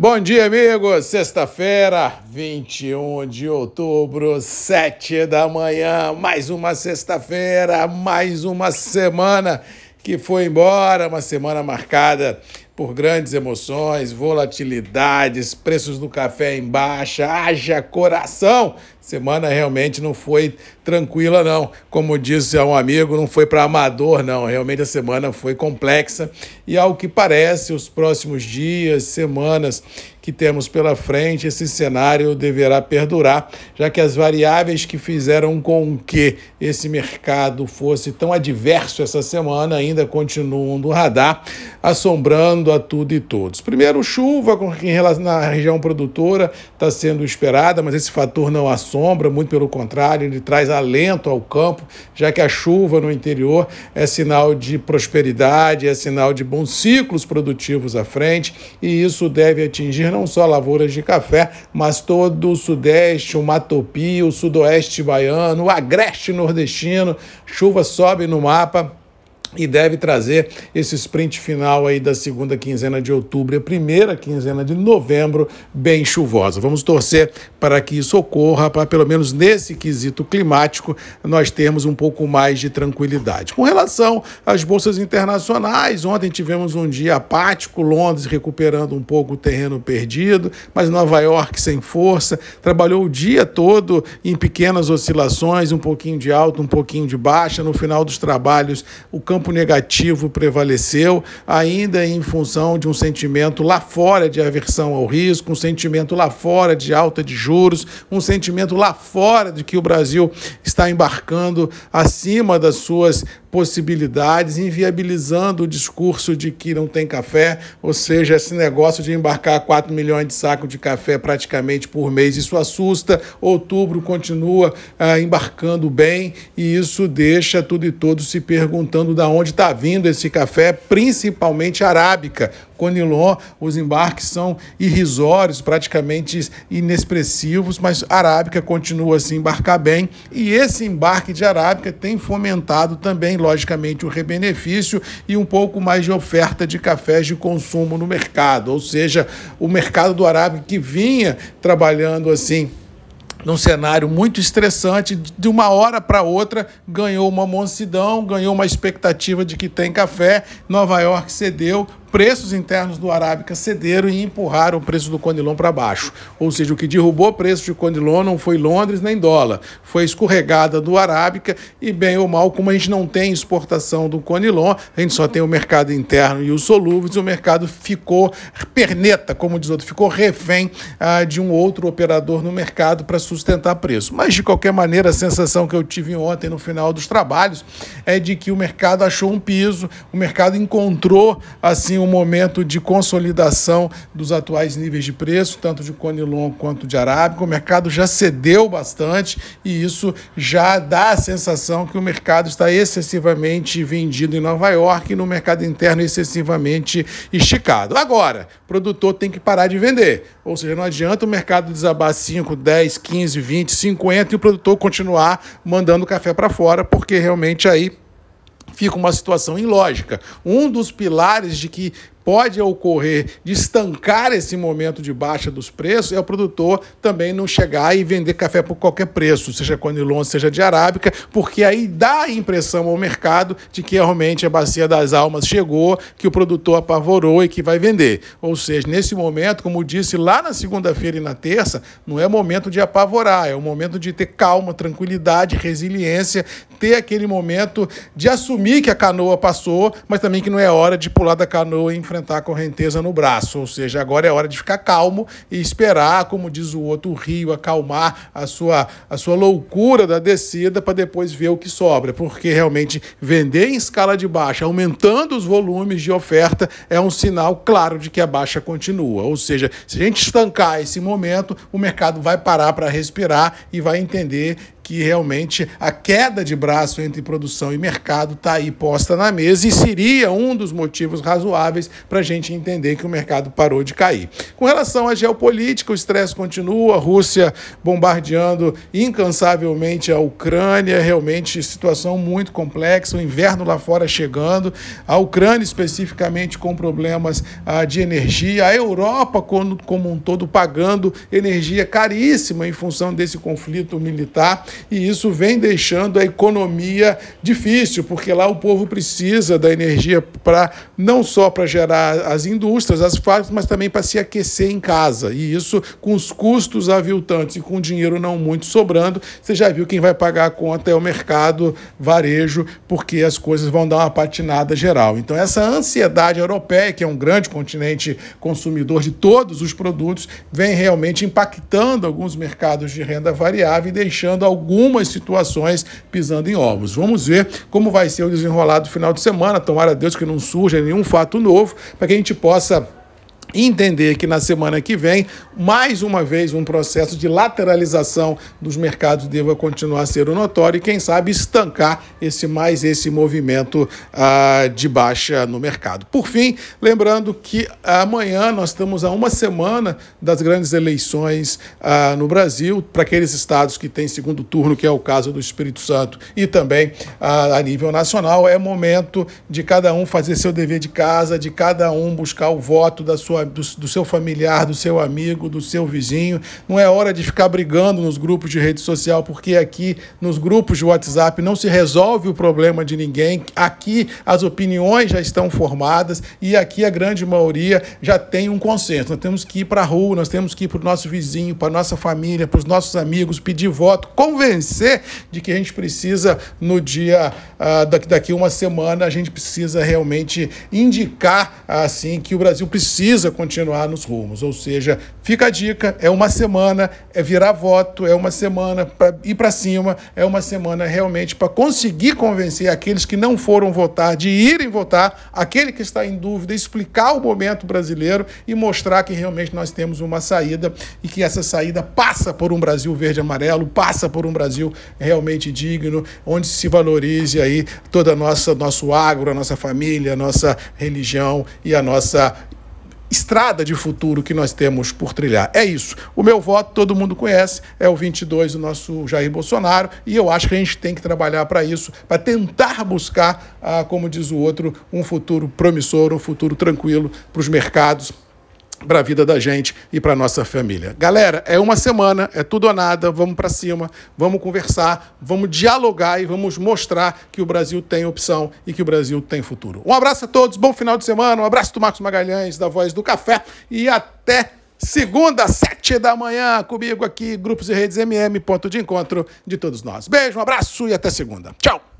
Bom dia, amigos. Sexta-feira, 21 de outubro, 7 da manhã. Mais uma sexta-feira, mais uma semana que foi embora, uma semana marcada por grandes emoções, volatilidades, preços do café em baixa, haja coração. Semana realmente não foi tranquila, não. Como disse um amigo, não foi para amador, não. Realmente a semana foi complexa e, ao que parece, os próximos dias, semanas que temos pela frente, esse cenário deverá perdurar, já que as variáveis que fizeram com que esse mercado fosse tão adverso essa semana ainda continuam no radar, assombrando a tudo e todos. Primeiro, chuva na região produtora está sendo esperada, mas esse fator não assombra, muito pelo contrário, ele traz alento ao campo, já que a chuva no interior é sinal de prosperidade, é sinal de bons ciclos produtivos à frente, e isso deve atingir não só lavouras de café, mas todo o Sudeste, o Matopi, o Sudoeste baiano, o Agreste nordestino. Chuva sobe no mapa e deve trazer esse sprint final aí da segunda quinzena de outubro e a primeira quinzena de novembro bem chuvosa. Vamos torcer para que isso ocorra, para pelo menos nesse quesito climático nós termos um pouco mais de tranquilidade. Com relação às bolsas internacionais, ontem tivemos um dia apático, Londres recuperando um pouco o terreno perdido, mas Nova York sem força, trabalhou o dia todo em pequenas oscilações, um pouquinho de alta, um pouquinho de baixa, no final dos trabalhos o campo campo negativo prevaleceu, ainda em função de um sentimento lá fora de aversão ao risco, um sentimento lá fora de alta de juros, um sentimento lá fora de que o Brasil está embarcando acima das suas possibilidades, inviabilizando o discurso de que não tem café, ou seja, esse negócio de embarcar 4 milhões de sacos de café praticamente por mês, isso assusta. Outubro continua ah, embarcando bem e isso deixa tudo e todos se perguntando da onde está vindo esse café, principalmente arábica. Conilon, os embarques são irrisórios, praticamente inexpressivos, mas arábica continua a se embarcar bem e esse embarque de arábica tem fomentado também logicamente, o rebenefício e um pouco mais de oferta de cafés de consumo no mercado. Ou seja, o mercado do Arábica que vinha trabalhando assim num cenário muito estressante, de uma hora para outra ganhou uma monsidão, ganhou uma expectativa de que tem café. Nova York cedeu, preços internos do Arábica cederam e empurraram o preço do Conilon para baixo. Ou seja, o que derrubou o preço de Conilon não foi Londres nem dólar, foi escorregada do Arábica e, bem ou mal, como a gente não tem exportação do Conilon, a gente só tem o mercado interno e os solúveis, o mercado ficou perneta, como diz outro, ficou refém ah, de um outro operador no mercado para sustentar preço. Mas, de qualquer maneira, a sensação que eu tive ontem no final dos trabalhos é de que o mercado achou um piso, o mercado encontrou, assim, um momento de consolidação dos atuais níveis de preço, tanto de Conilon quanto de Arábica. O mercado já cedeu bastante e isso já dá a sensação que o mercado está excessivamente vendido em Nova York e no mercado interno excessivamente esticado. Agora, o produtor tem que parar de vender, ou seja, não adianta o mercado desabar 5, 10, 15, 20, 50 e o produtor continuar mandando café para fora, porque realmente aí fica uma situação ilógica. Um dos pilares de que pode ocorrer de estancar esse momento de baixa dos preços é o produtor também não chegar e vender café por qualquer preço, seja Conilon, seja de Arábica, porque aí dá a impressão ao mercado de que realmente a bacia das almas chegou, que o produtor apavorou e que vai vender. Ou seja, nesse momento, como disse lá na segunda-feira e na terça, não é momento de apavorar, é o momento de ter calma, tranquilidade, resiliência, ter aquele momento de assumir que a canoa passou, mas também que não é hora de pular da canoa e enfrentar a correnteza no braço. Ou seja, agora é hora de ficar calmo e esperar, como diz o outro, o rio acalmar a sua, a sua loucura da descida para depois ver o que sobra. Porque realmente vender em escala de baixa, aumentando os volumes de oferta, é um sinal claro de que a baixa continua. Ou seja, se a gente estancar esse momento, o mercado vai parar para respirar e vai entender que realmente a queda de braço entre produção e mercado está aí posta na mesa e seria um dos motivos razoáveis para a gente entender que o mercado parou de cair. Com relação à geopolítica, o estresse continua, a Rússia bombardeando incansavelmente a Ucrânia, realmente situação muito complexa, o inverno lá fora chegando, a Ucrânia especificamente com problemas ah, de energia, a Europa como, como um todo pagando energia caríssima em função desse conflito militar, e isso vem deixando a economia difícil, porque lá o povo precisa da energia para não só para gerar as indústrias, as fábricas, mas também para se aquecer em casa. E isso com os custos aviltantes e com dinheiro não muito sobrando, você já viu quem vai pagar a conta é o mercado varejo, porque as coisas vão dar uma patinada geral. Então essa ansiedade europeia, que é um grande continente consumidor de todos os produtos, vem realmente impactando alguns mercados de renda variável e deixando algumas situações pisando em ovos. Vamos ver como vai ser o desenrolado do final de semana. Tomara a Deus que não surja nenhum fato novo, para que a gente possa entender que na semana que vem, mais uma vez, um processo de lateralização dos mercados deva continuar a ser notório e, quem sabe, estancar esse mais esse movimento ah, de baixa no mercado. Por fim, lembrando que amanhã nós estamos a uma semana das grandes eleições ah, no Brasil, para aqueles estados que têm segundo turno, que é o caso do Espírito Santo, e também ah, a nível nacional, é momento de cada um fazer seu dever de casa, de cada um buscar o voto da sua do, do, seu familiar, do seu amigo, do seu vizinho. Não é hora de ficar brigando nos grupos de rede social, porque aqui nos grupos de WhatsApp não se resolve o problema de ninguém. Aqui as opiniões já estão formadas e aqui a grande maioria já tem um consenso. Nós temos que ir para a rua, nós temos que ir para o nosso vizinho, para a nossa família, para os nossos amigos, pedir voto, convencer de que a gente precisa, no dia uh, daqui, daqui uma semana, a gente precisa realmente indicar assim que o Brasil precisa precisa continuar nos rumos. Ou seja, fica a dica: é uma semana, é virar voto, é uma semana para ir para cima, é uma semana realmente para conseguir convencer aqueles que não foram votar de irem votar, aquele que está em dúvida, explicar o momento brasileiro e mostrar que realmente nós temos uma saída e que essa saída passa por um Brasil verde e amarelo, passa por um Brasil realmente digno, onde se valorize aí toda a nossa nosso agro, a nossa família, a nossa religião e a nossa estrada de futuro que nós temos por trilhar. É isso. O meu voto todo mundo conhece, é o 22 do nosso Jair Bolsonaro, e eu acho que a gente tem que trabalhar para isso, para tentar buscar, ah, como diz o outro, um futuro promissor, um futuro tranquilo para os mercados, para a vida da gente e para nossa família. Galera, é uma semana, é tudo ou nada, vamos para cima, vamos conversar, vamos dialogar e vamos mostrar que o Brasil tem opção e que o Brasil tem futuro. Um abraço a todos, bom final de semana, um abraço do Marcos Magalhães, da Voz do Café e até segunda, sete da manhã, comigo aqui, Grupos e Redes MM, ponto de encontro de todos nós. Beijo, um abraço e até segunda. Tchau!